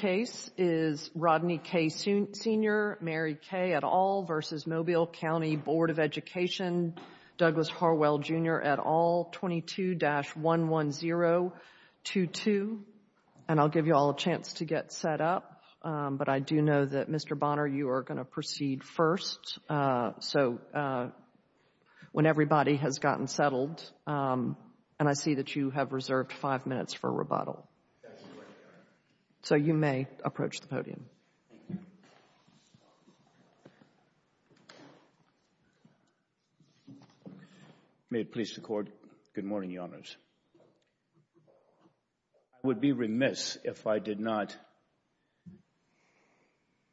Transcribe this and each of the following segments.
case is Rodney K. Sr., Mary K. et al. v. Mobile County Board of Education, Douglas Harwell, Jr. et al., 22-11022. And I'll give you all a chance to get set up. Um, but I do know that, Mr. Bonner, you are going to proceed first. Uh, so uh, when everybody has gotten settled, um, and I see that you have reserved five minutes for rebuttal. So you may approach the podium. May it please the Court. Good morning, Your Honors. I would be remiss if I did not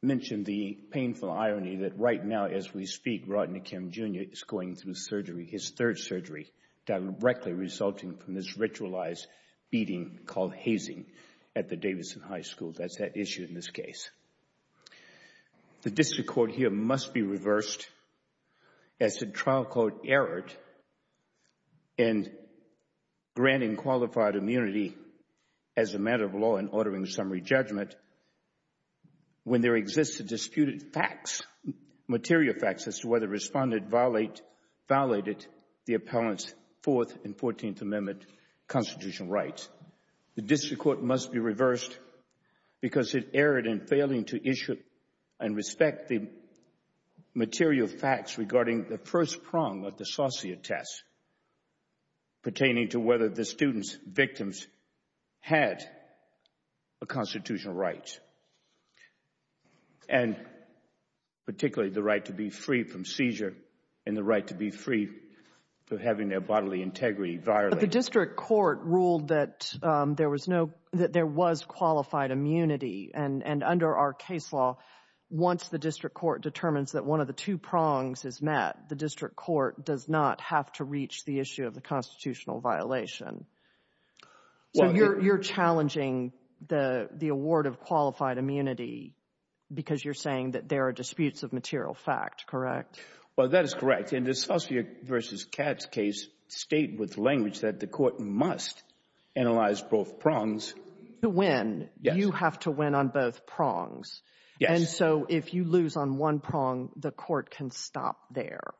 mention the painful irony that right now, as we speak, Rodney Kim, Jr. is going through surgery, his third surgery, directly resulting from this ritualized beating called hazing at the Davidson High School. That's that issue in this case. The district court here must be reversed as the trial court erred in granting qualified immunity as a matter of law in ordering summary judgment when there exists a disputed facts, material facts, as to whether respondent violated the appellant's Fourth and Fourteenth Amendment constitutional rights. The district court must be reversed because it erred in failing to issue and respect the material facts regarding the first prong of the Saucier test pertaining to whether the student's victims had a constitutional right, and particularly the right to be free from seizure and the right to be free from having their bodily integrity violated. But the district court ruled that um, there was no, that there was qualified immunity, and under our case law, once the district court determines that one of the two prongs is met, the district court does not have to reach the issue of the constitutional violation. So you're challenging the award of qualified immunity because you're saying that there are disputes of material fact, correct? Well, that is correct. In the Saucier v. Katz case, state with language that the court must analyze both prongs. To win, you have to win on both prongs. Yes. And so if you lose on one prong, the court can stop there.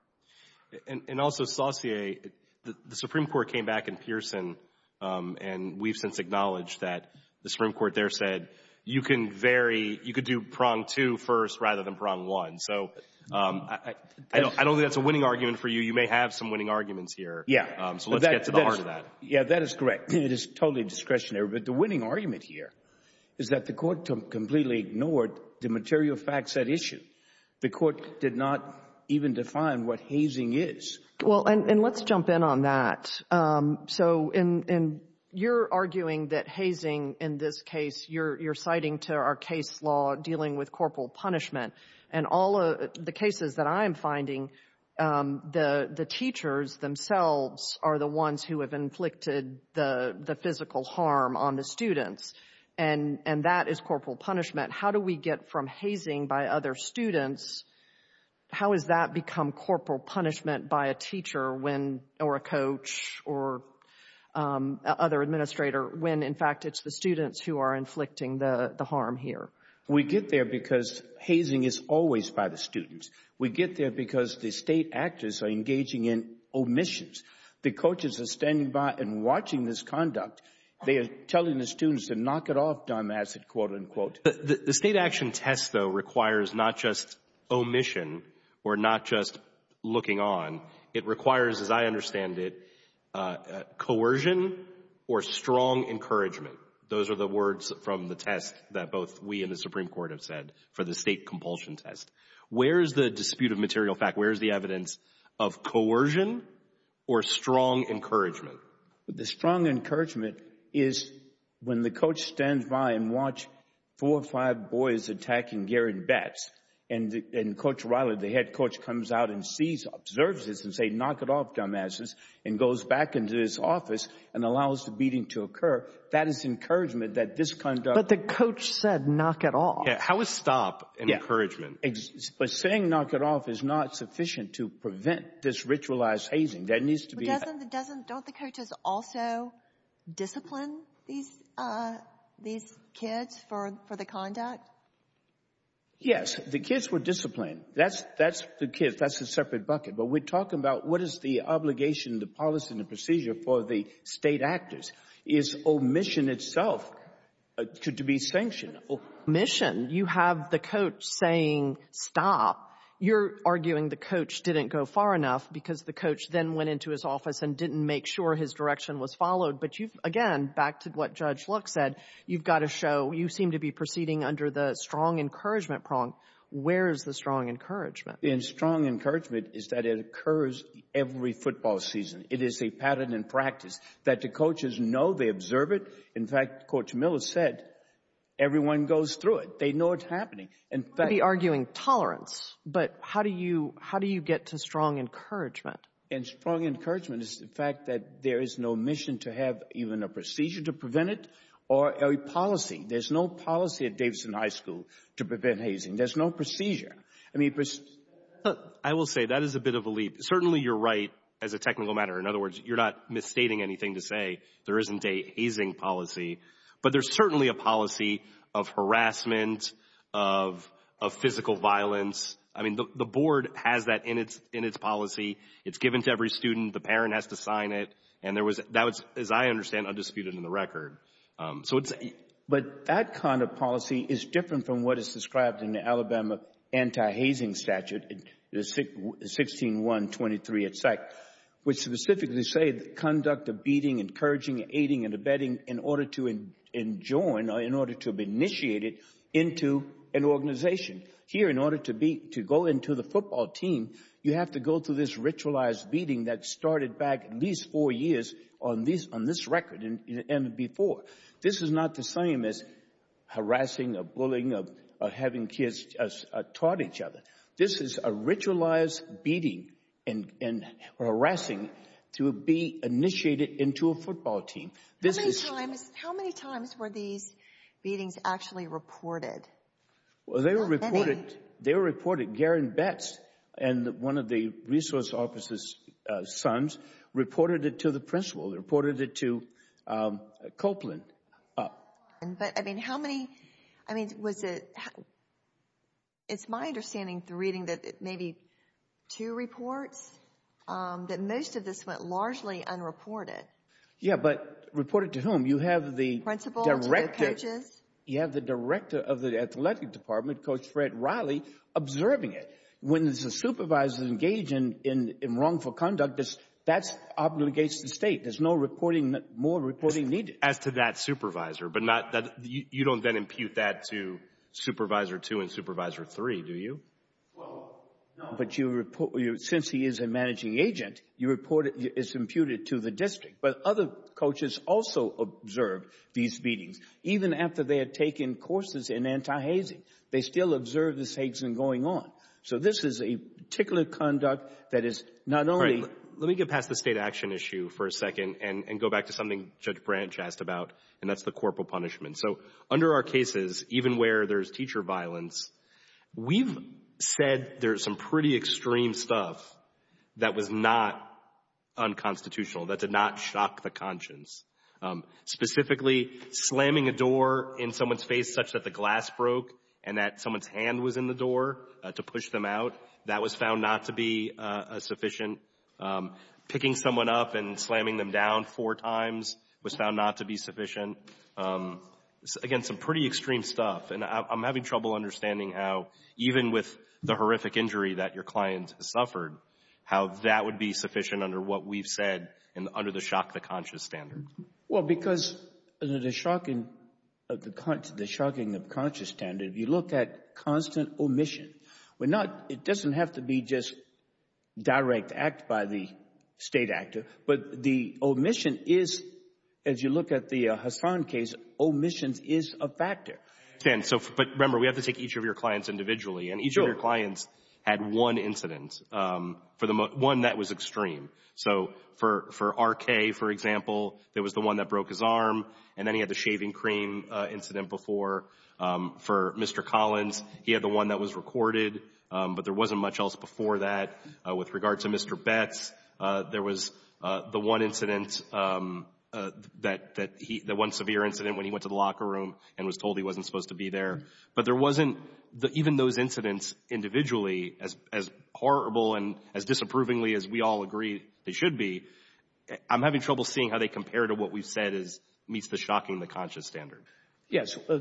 And also, Saucier, the Supreme Court came back in Pearson, um, and we've since acknowledged that the Supreme Court there said you can vary, you could do prong two first rather than prong one. So um, I don't think that's a winning argument for you. You may have some winning arguments here. Yeah. Um, so let's get to the heart of that. Yeah, that is correct. It is totally discretionary. But the winning argument here is that the court completely ignored the material facts at issue. The court did not even define what hazing is. Well, and let's jump in on that. Um, so you're arguing that hazing in this case, you're citing to our case law dealing with corporal punishment. And all of the cases that I'm finding, um, the teachers themselves are the ones who have inflicted the physical harm on the students. And that is corporal punishment. How do we get from hazing by other students, how has that become corporal punishment by a teacher when or a coach or Um, other administrator when, in fact, it's the students who are inflicting the harm here? We get there because hazing is always by the students. We get there because the state actors are engaging in omissions. The coaches are standing by and watching this conduct. They are telling the students to knock it off, dumbass, quote, unquote. The state action test, though, requires not just omission or not just looking on. It requires, as I understand it, Uh, uh, coercion or strong encouragement. Those are the words from the test that both we and the Supreme Court have said for the state compulsion test. Where is the dispute of material fact? Where is the evidence of coercion or strong encouragement? The strong encouragement is when the coach stands by and watch four or five boys attacking Gary Betts and Coach Riley, the head coach, comes out and sees, observes this and say, knock it off, dumbasses, and goes back into his office and allows the beating to occur. That is encouragement that this conduct But the coach said knock it off. Yeah. How is stop an encouragement? But saying knock it off is not sufficient to prevent this ritualized hazing. That needs to be Don't the coaches also discipline these uh these kids for the conduct? Yes. The kids were disciplined. That's that's the kids. That's a separate bucket. But we're talking about what is the obligation, the policy, and the procedure for the state actors. Is omission itself uh, to be sanctioned? Omission. You have the coach saying stop. You're arguing the coach didn't go far enough because the coach then went into his office and didn't make sure his direction was followed. But you've, again, back to what Judge Luck said, you've got to show you seem to be proceeding under the strong encouragement prong. Where is the strong encouragement? The strong encouragement is that it occurs every football season. It is a pattern in practice that the coaches know. They observe it. In fact, Coach Miller said everyone goes through it. They know it's happening. You could be arguing tolerance, but how do you how do you get to strong encouragement? And strong encouragement is the fact that there is no mission to have even a procedure to prevent it or a policy. There's no policy at Davidson High School to prevent hazing. There's no procedure. I mean I will say that is a bit of a leap. Certainly you're right as a technical matter. In other words, you're not misstating anything to say there isn't a hazing policy. But there's certainly a policy of harassment, of of physical violence. I mean, the board has that in its in its policy. It's given to every student. The parent has to sign it. And there was that was, as I understand, undisputed in the record. Um but that kind of policy is different from what is described in the Alabama anti-hazing statute, 16-123, which specifically say conduct of beating, encouraging, aiding, and abetting in order to enjoin or in order to be initiated into an organization. Here, in order to go into the football team, you have to go through this ritualized beating that started back at least four years on this record and before. This is not the same as harassing or bullying or having kids uh, uh, taught each other. This is a ritualized beating and harassing to be initiated into a football team. How many times were these beatings actually reported? Well, they were reported. They were reported. Garen Betts and one of the resource officer's uh, sons reported it to the principal, reported it to um, Copeland. But, I mean, how many, I mean, was it, it's my understanding through reading that maybe two reports, um, that most of this went largely unreported. Yeah, but reported to whom? You have the Principal, to the coaches? You have the director of the athletic department, Coach Fred Riley, observing it. When the supervisors engage in wrongful conduct, that obligates the state. There's no reporting, more reporting needed. As to that supervisor, but not that, you don't then impute that to Supervisor 2 and Supervisor 3, do you? Well, no. But you report, since he is a managing agent, you report it, it's imputed to the district. But other coaches also observed these beatings. Even after they had taken courses in anti-hazing, they still observed this hazing going on. So this is a particular conduct that is not only Let me get past the state action issue for a second and go back to something Judge Branch asked about, and that's the corporal punishment. So under our cases, even where there's teacher violence, we've said there's some pretty extreme stuff that was not unconstitutional, that did not shock the conscience. Um, specifically, slamming a door in someone's face such that the glass broke and that someone's hand was in the door uh, to push them out, that was found not to be uh, sufficient. Um, picking someone up and slamming them down four times was found not to be sufficient. Um, again, some pretty extreme stuff. And I'm having trouble understanding how, even with the horrific injury that your client suffered, how that would be sufficient under what we've said and under the shock the conscious standard. Well, because uh, the shocking of the conscious standard, if you look at constant omission, we're not, it doesn't have to be just direct act by the state actor, but the omission is, as you look at the uh, Hassan case, omissions is a factor. But remember, we have to take each of your clients individually, and each of your clients had one incident, Um for the mo one that was extreme. So for R.K., for example, there was the one that broke his arm, and then he had the shaving cream uh, incident before. Um for Mr. Collins, he had the one that was recorded, um, but there wasn't much else before that. Uh, with regard to Mr. Betts, uh, there was the one incident um, Uh, that that he, the one severe incident when he went to the locker room and was told he wasn't supposed to be there. But there wasn't, even those incidents individually, as as horrible and as disapprovingly as we all agree they should be, I'm having trouble seeing how they compare to what we've said is, meets the shocking the conscious standard. Yes. Uh,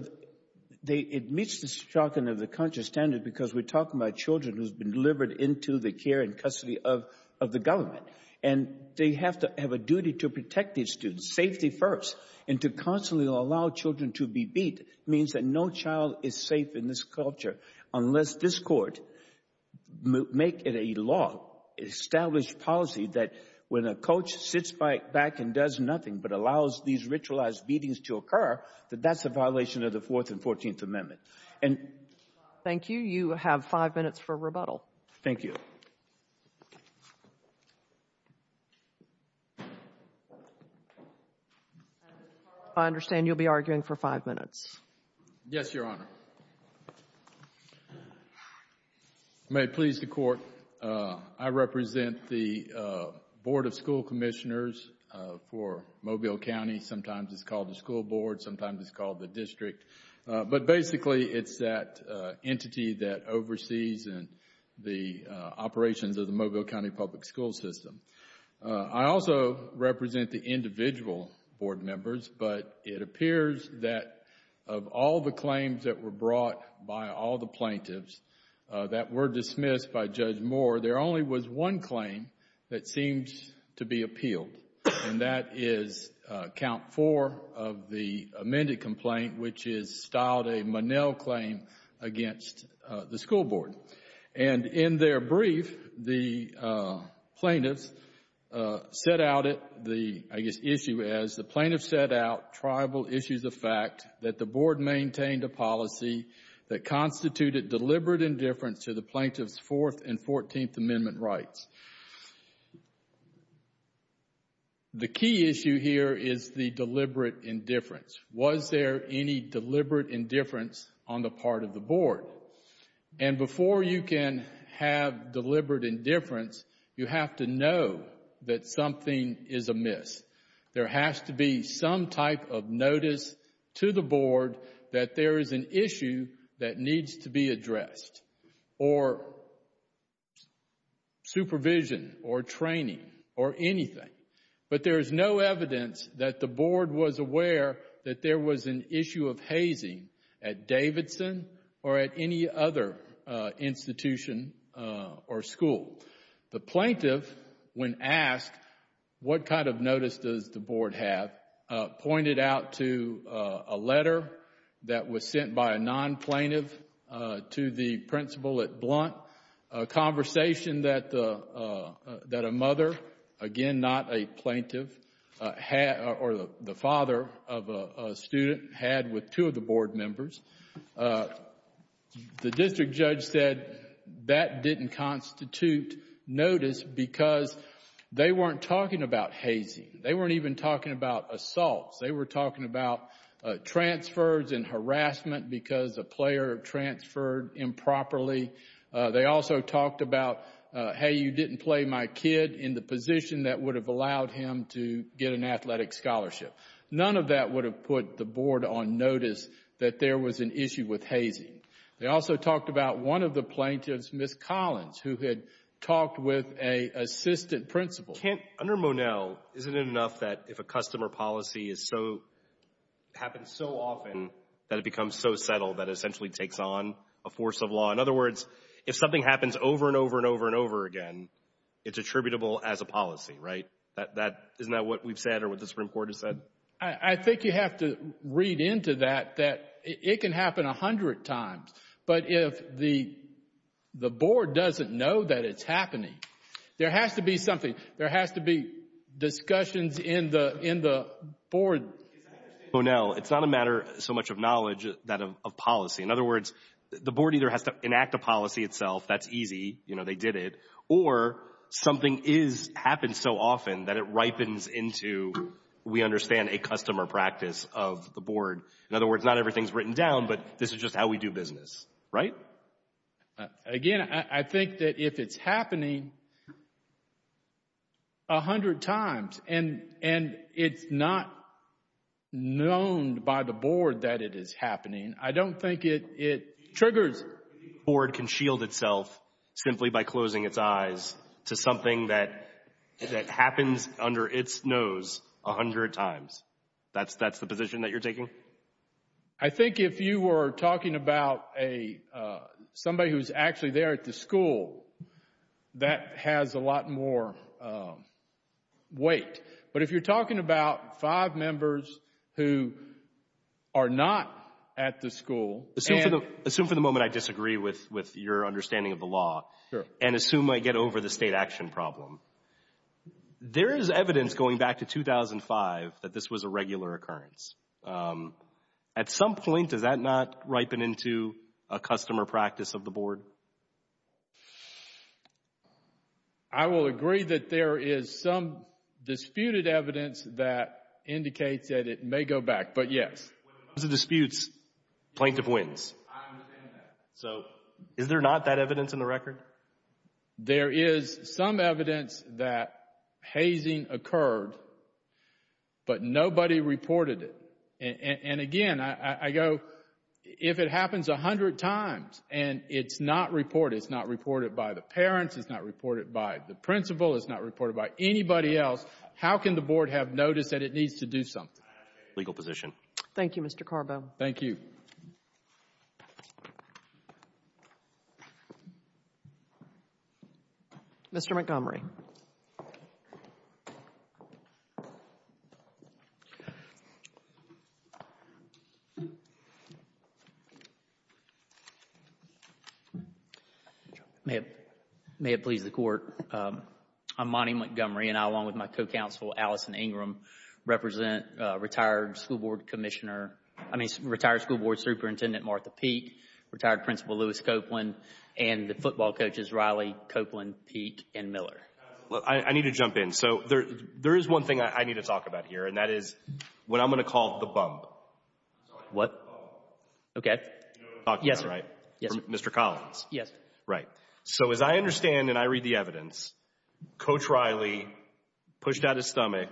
it meets the shocking of the conscious standard because we're talking about children who's been delivered into the care and custody of the government. And they have to have a duty to protect these students, safety first. And to constantly allow children to be beat means that no child is safe in this culture unless this court make it a law, establish policy that when a coach sits back and does nothing but allows these ritualized beatings to occur, that that's a violation of the Fourth and Fourteenth Amendment. And Thank you. You have five minutes for rebuttal. thank you. I understand you'll be arguing for five minutes. Yes, Your Honor. May it please the Court, uh, I represent the uh, Board of School Commissioners uh, for Mobile County. Sometimes it's called the school board, sometimes it's called the district. But basically it's that entity that oversees the operations of the Mobile County Public School System. I also represent the individual board members, but it appears that of all the claims that were brought by all the plaintiffs uh, that were dismissed by Judge Moore, there only was one claim that seems to be appealed. And that is uh, count four of the amended complaint, which is styled a Monell claim against uh, the school board. And in their brief, the plaintiffs Uh, set out the, I guess, issue as the plaintiffs set out triable issues of fact that the board maintained a policy that constituted deliberate indifference to the plaintiff's Fourth and Fourteenth Amendment rights. The key issue here is the deliberate indifference. Was there any deliberate indifference on the part of the board? And before you can have deliberate indifference, you have to know that something is amiss. There has to be some type of notice to the board that there is an issue that needs to be addressed, or supervision, or training, or anything. But there is no evidence that the board was aware that there was an issue of hazing at Davidson or at any other uh, institution uh, or school. The plaintiff, when asked what kind of notice does the board have, uh, pointed out to uh, a letter that was sent by a non-plaintiff uh, to the principal at Blount, a conversation that the uh that a mother, again not a plaintiff, uh, or the father of a student had with two of the board members. The district judge said that didn't constitute notice because they weren't talking about hazing. They weren't even talking about assaults. They were talking about uh, transfers and harassment because a player transferred improperly. Uh, they also talked about, uh, hey, you didn't play my kid in the position that would have allowed him to get an athletic scholarship. None of that would have put the board on notice that there was an issue with hazing. They also talked about one of the plaintiffs, Ms. Collins, who had talked with an assistant principal. Under Monell, isn't it enough that if a customer policy is so, happens so often that it becomes so settled that it essentially takes on a force of law? In other words, if something happens over and over and over and over again, it's attributable as a policy, right? Isn't that what we've said or what the Supreme Court has said? I think you have to read into that that it can happen a hundred times, but if the board doesn't know that it's happening, there has to be something. There has to be discussions in the in the board. Monell, it's not a matter so much of knowledge that of policy. In other words, the board either has to enact a policy itself, that's easy, you know, they did it, or something is happens so often that it ripens into, we understand, a customer practice of the board. In other words, not everything's written down, but this is just how we do business, right? Uh, again, I think that if it's happening, a hundred times, and and it's not known by the board that it is happening. I don't think it it triggers. The board can shield itself simply by closing its eyes to something that that happens under its nose a hundred times. That's that's the position that you're taking? I think if you were talking about uh, somebody who's actually there at the school, that has a lot more um, weight. But if you're talking about five members who are not at the school. Assume for the moment I disagree with your understanding of the law. And assume I get over the state action problem. There is evidence going back to 2005 that this was a regular occurrence. Um, at some point, does that not ripen into a customer practice of the board? I will agree that there is some disputed evidence that indicates that it may go back, but yes. When it disputes, plaintiff wins. I understand that. So is there not that evidence in the record? There is some evidence that hazing occurred, but nobody reported it. And again, I go, if it happens a hundred times and it's not reported, it's not reported by the parents, it's not reported by the principal, it's not reported by anybody else, how can the board have noticed that it needs to do something? Legal position. Thank you, Mr. Carbo. Thank you. Mr. Montgomery. May it please the Court. Um, I'm Monty Montgomery, and I, along with my co-counsel, Allison Ingram, represent uh, retired school board commissioner, I mean, retired school board superintendent Martha Peek, retired principal Louis Copeland, and the football coaches Riley, Copeland, Peek, and Miller. I need to jump in. So there there is one thing I need to talk about here, and that is what I'm going to call the bump. What? Okay. Yes, sir. Mr. Collins. Yes. Right. So as I understand and I read the evidence, Coach Riley pushed out his stomach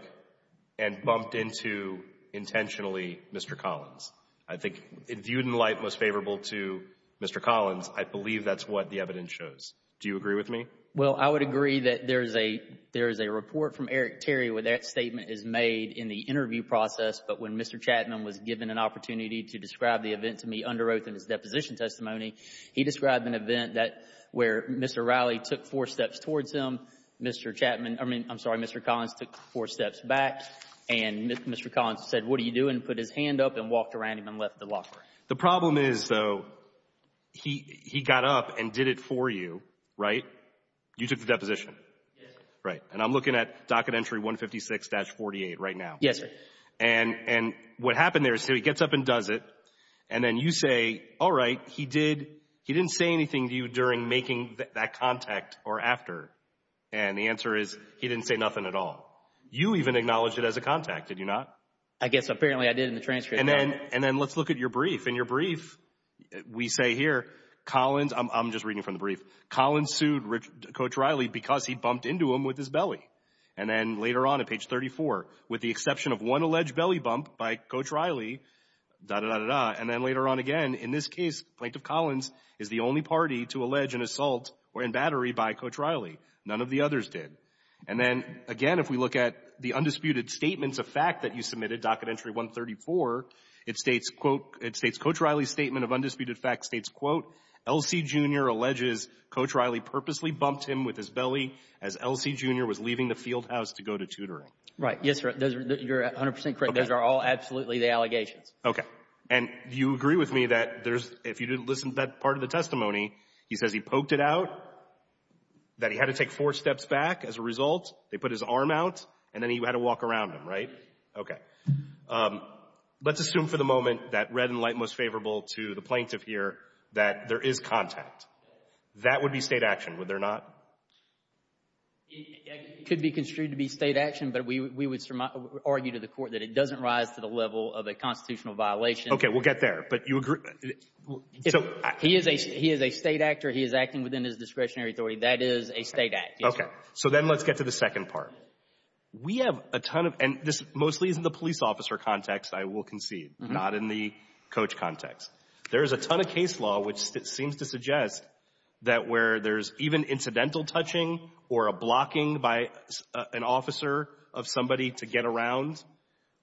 and bumped into, intentionally, Mr. Collins. I think, viewed in light most favorable to Mr. Collins, I believe that's what the evidence shows. Do you agree with me? Well, I would agree that there is a report from Eric Terry where that statement is made in the interview process, but when Mr. Chapman was given an opportunity to describe the event to me under oath in his deposition testimony, he described an event that where Mr. Riley took four steps towards him, Mr. Chapman, I mean, I'm sorry, Mr. Collins took four steps back, and Mr. Collins said, what are you doing, put his hand up and walked around him and left the locker. The problem is, though, he he got up and did it for you, right? You took the deposition. Yes, sir. Right. And I'm looking at docket entry 156-48 right now. Yes, sir. And and what happened there is he gets up and does it, and then you say, all right, he did, he didn't say anything to you during making that contact or after. And the answer is he didn't say nothing at all. You even acknowledged it as a contact, did you not? I guess apparently I did in the transcript. And then and then let's look at your brief. In your brief, we say here, Collins, I'm just reading from the brief, Collins sued Coach Riley because he bumped into him with his belly. And then later on at page 34, with the exception of one alleged belly bump by Coach Riley, da-da-da-da-da, and then later on again, in this case, Plaintiff Collins is the only party to allege an assault or in battery by Coach Riley. None of the others did. And then, again, if we look at the undisputed statements of fact that you submitted, docket entry 134, it states, quote, it states Coach Riley's statement of undisputed fact states, quote, L.C. Jr. alleges Coach Riley purposely bumped him with his belly as L.C. Jr. was leaving the field house to go to tutoring. Right. Yes, sir. You're 100 percent correct. Those are all absolutely the allegations. Okay. And do you agree with me that there's, if you didn't listen to that part of the testimony, he says he poked it out, that he had to take four steps back as a result, they put his arm out, and then he had to walk around him, right? Okay. Um, let's assume for the moment that red and light most favorable to the plaintiff here, that there is contact. That would be state action, would there not? It could be construed to be state action, but we would argue to the court that it doesn't rise to the level of a constitutional violation. Okay. We'll get there. But you agree? He is a state actor. He is acting within his discretionary authority. That is a state act. Okay. So then let's get to the second part. we have a ton of, and this mostly is in the police officer context, I will concede, mm-hmm. not in the coach context. There is a ton of case law which seems to suggest that where there's even incidental touching or a blocking by an officer of somebody to get around,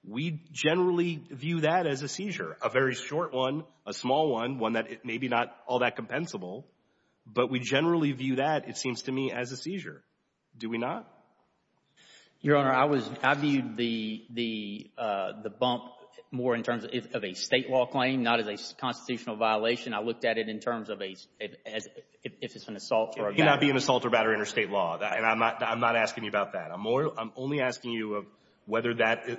we generally view that as a seizure. A very short one, a small one, one that may be not all that compensable, but we generally view that, it seems to me, as a seizure. Do we not? Your Honor, I viewed the the uh the bump more in terms of a state law claim, not as a constitutional violation. I looked at it in terms of a, if it's an assault or a battery. It cannot be an assault or battery under state law, and I'm not I'm not asking you about that. I'm only asking you of whether that uh,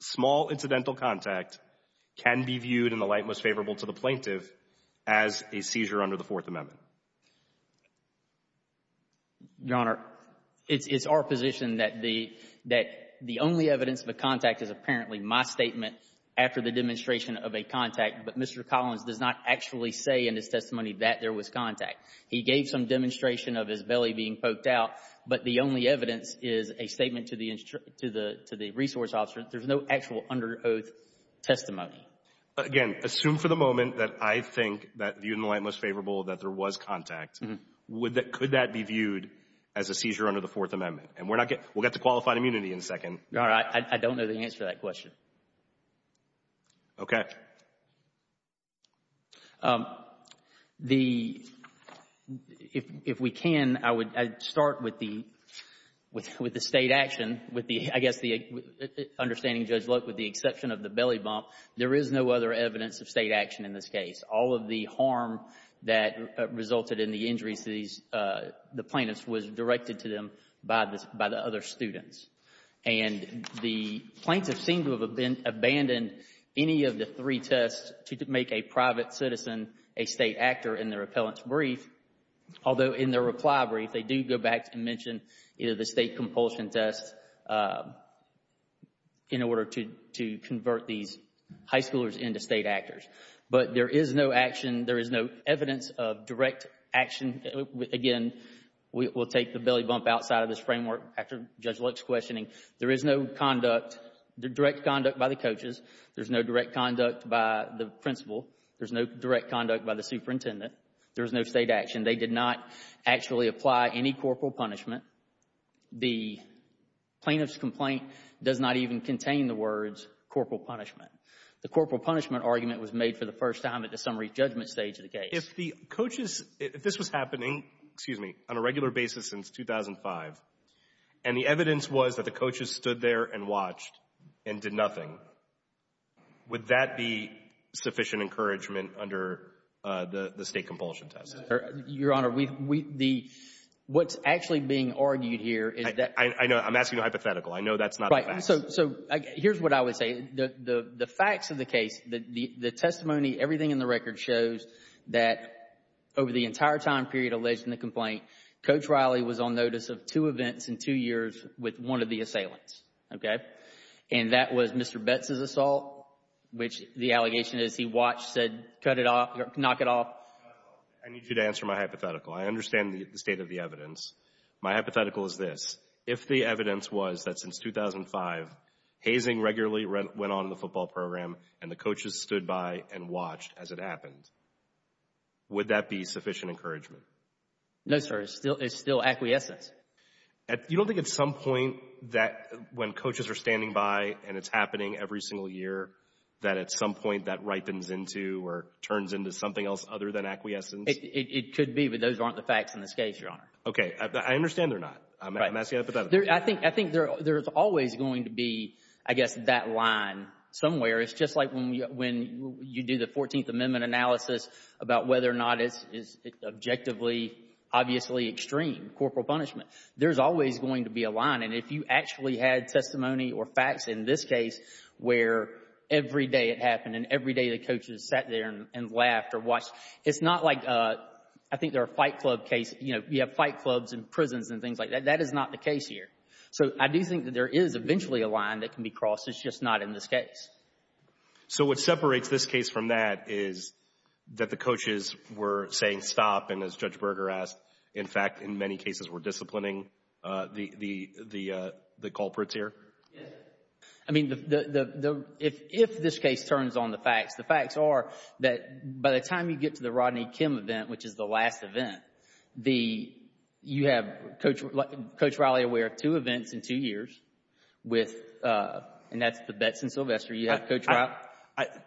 small incidental contact can be viewed in the light most favorable to the plaintiff as a seizure under the Fourth Amendment. Your Honor, it's our position that the that the only evidence of a contact is apparently my statement after the demonstration of a contact, but Mr. Collins does not actually say in his testimony that there was contact. He gave some demonstration of his belly being poked out, but the only evidence is a statement to the resource officer. There's no actual under oath testimony. Again, assume for the moment that I think that viewed in the light most favorable that there was contact. Mm-hmm. Would that could that be viewed as a seizure under the Fourth Amendment? And we're not getting, we'll get to qualified immunity in a second. I don't know the answer to that question. Okay. Um, the, if if we can, I would start with the with with the state action, with the, I guess the uh, understanding Judge Luck, with the exception of the belly bump, there is no other evidence of state action in this case. All of the harm that uh, resulted in the injuries to these, uh, the plaintiffs was directed to them by the by the other students. And the plaintiffs seem to have been abandoned any of the three tests to make a private citizen a state actor in their appellant's brief, although in their reply brief, they do go back and mention either the state compulsion test uh, in order to to convert these high schoolers into state actors. But there is no action, there is no evidence of direct action. Again, we'll take the belly bump outside of this framework after Judge Luck's questioning. There is no conduct, direct conduct by the coaches. There's no direct conduct by the principal. There's no direct conduct by the superintendent. There's no state action. They did not actually apply any corporal punishment. The plaintiff's complaint does not even contain the words corporal punishment. The corporal punishment argument was made for the first time at the summary judgment stage of the case. If the coaches, if this was happening, excuse me, on a regular basis since 2005, and the evidence was that the coaches stood there and watched and did nothing, would that be sufficient encouragement under uh the state compulsion test? Your Honor, we we the what's actually being argued here is that I know, I'm asking a hypothetical. I know that's not the facts. So so, here's what I would say. The the the facts of the case, the testimony, everything in the record shows that over the entire time period alleged in the complaint, Coach Riley was on notice of two events in two years with one of the assailants. Okay? And that was Mr. Betts' assault, which the allegation is he watched, said cut it off, knock it off. I need you to answer my hypothetical. I understand the state of the evidence. My hypothetical is this. If the evidence was that since 2005, hazing regularly went on in the football program and the coaches stood by and watched as it happened, would that be sufficient encouragement? No, sir. It's still acquiescence. You don't think at some point that when coaches are standing by and it's happening every single year, that at some point that ripens into or turns into something else other than acquiescence? It could be, but those aren't the facts in this case, Your Honor. Okay. I understand they're not. I'm asking a hypothetical. I think there's always going to be, I guess, that line somewhere. It's just like when you do the 14th Amendment analysis about whether or not it's objectively, obviously extreme, corporal punishment. There's always going to be a line. And if you actually had testimony or facts in this case where every day it happened and every day the coaches sat there and laughed or watched, it's not like, uh, I think there are fight club cases, you know, you have fight clubs in prisons and things like that. That is not the case here. So I do think that there is eventually a line that can be crossed. It's just not in this case. So what separates this case from that is that the coaches were saying stop and as Judge Berger asked, in fact, in many cases were disciplining uh the the uh the culprits here? Yes. I mean, if if this case turns on the facts, the facts are that by the time you get to the Rodney Kim event, which is the last event, the you have Coach Coach Riley aware of two events in two years with, and that's the Betts and Sylvester. You have Coach Riley.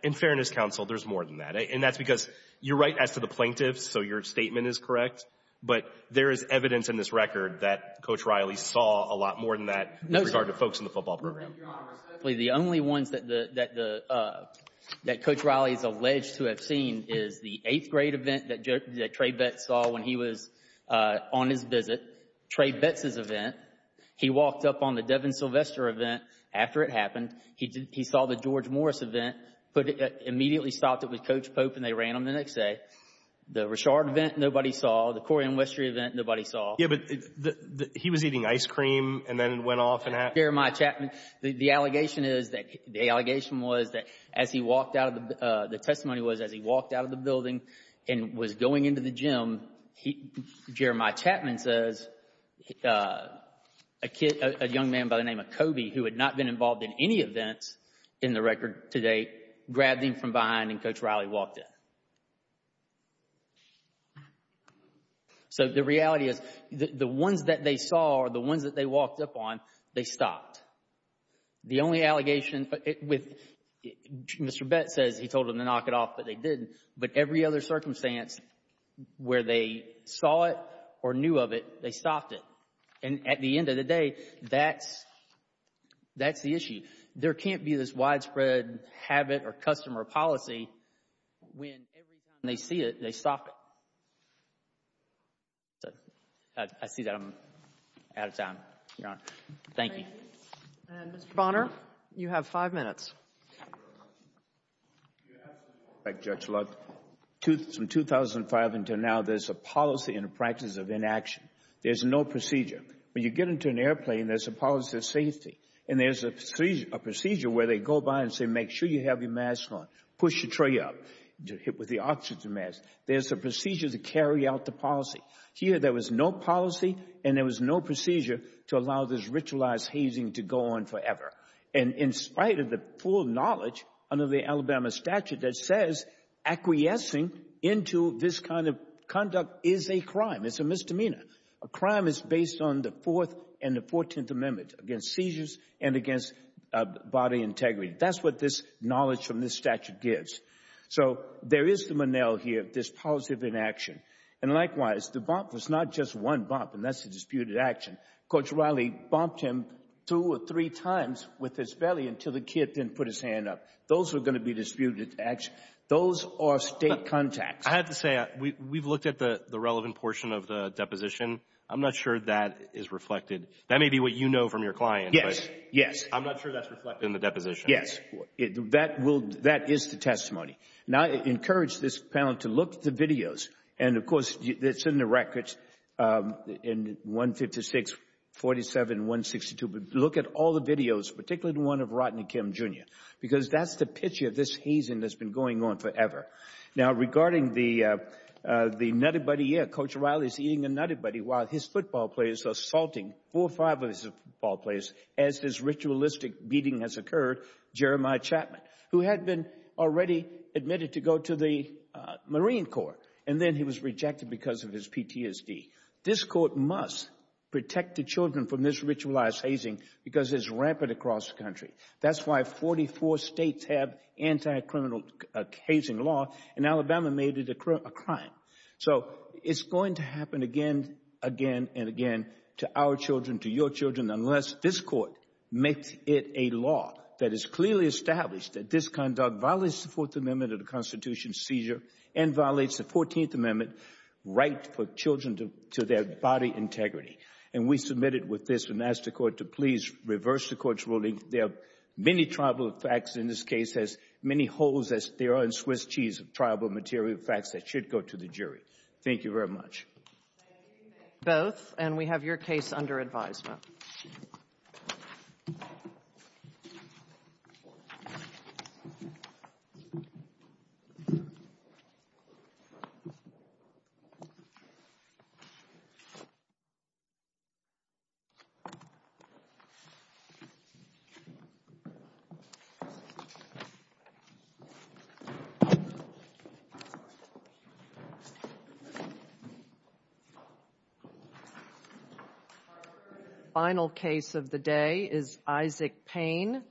In fairness, counsel, there's more than that. And that's because you're right as to the plaintiffs, so your statement is correct. But there is evidence in this record that Coach Riley saw a lot more than that with regard to folks in the football program. The only ones that the that the uh that Coach Riley is alleged to have seen is the eighth grade event that Trey Betts saw when he was on his visit, Trey Betts' event. He walked up on the Devin Sylvester event after it happened. He he saw the George Morris event, Uh, immediately stopped it with Coach Pope, and they ran them the next day. The Richard event, nobody saw. The Corian Westry event, nobody saw. Yeah, but he was eating ice cream and then went off and had... Jeremiah Chapman, the allegation is that, the allegation was that as he walked out of the, uh, the testimony was as he walked out of the building and was going into the gym, Jeremiah Chapman says uh, a kid, a young man by the name of Kobe, who had not been involved in any events in the record to date, grabbed him from behind and Coach Riley walked in. So the reality is, the ones that they saw or the ones that they walked up on, they stopped. The only allegation uh, with, Mr. Betts says he told them to knock it off, but they didn't. But every other circumstance where they saw it or knew of it, they stopped it. And at the end of the day, that's, that's the issue. There can't be this widespread habit or customer policy when every time they see it, they stop it. So I see that I'm out of time, Your Honor. Thank you. And Mr. Bonner, you have five minutes. Thank you, Judge Luck. From 2005 until now, there's a policy and a practice of inaction. There's no procedure. When you get into an airplane, there's a policy of safety. And there's a procedure where they go by and say, make sure you have your mask on. Push your tray up with the oxygen mask. There's a procedure to carry out the policy. Here, there was no policy and there was no procedure to allow this ritualized hazing to go on forever. And in spite of the full knowledge under the Alabama statute that says acquiescing into this kind of conduct is a crime. It's a misdemeanor. A crime is based on the Fourth and the Fourteenth Amendment against seizures and against uh, body integrity. That's what this knowledge from this statute gives. So there is the Monell here, this of inaction. And likewise, the bump was not just one bump, and that's a disputed action. Coach Riley bumped him two or three times with his belly until the kid didn't put his hand up. Those are going to be disputed actions. Those are state contacts. I have to say, uh, we've looked at the relevant portion of the deposition. I'm not sure that is reflected. That may be what you know from your client. Yes. Yes. I'm not sure that's reflected in the deposition. Yes. That is the testimony. Now, I encourage this panel to look at the videos. And, of course, it's in the records um, in 156, 47, 162. But look at all the videos, particularly the one of Rodney Kim, Jr., because that's the picture of this hazing that's been going on forever. Now, regarding the uh, Uh, nutty Buddy, yeah, Coach Riley is eating a Nutty Buddy while his football players are assaulting four or five of his football players as this ritualistic beating has occurred, Jeremiah Chapman, who had been already admitted to go to the uh, Marine Corps. And then he was rejected because of his PTSD. This court must protect the children from this ritualized hazing because it's rampant across the country. That's why 44 states have anti-criminal uh, hazing law, and Alabama made it a crime. So it's going to happen again, again, and again to our children, to your children, unless this court makes it a law that is clearly established that this conduct violates the Fourth Amendment of the Constitution's seizure and violates the Fourteenth Amendment right for children to their body integrity. And we submitted with this and asked the court to please reverse the court's ruling. There are many triable facts in this case, as many holes as there are in Swiss cheese of triable material facts that should go to the jury. Thank you very much. Both, and we have your case under advisement. Final case of the day is Isaac Payne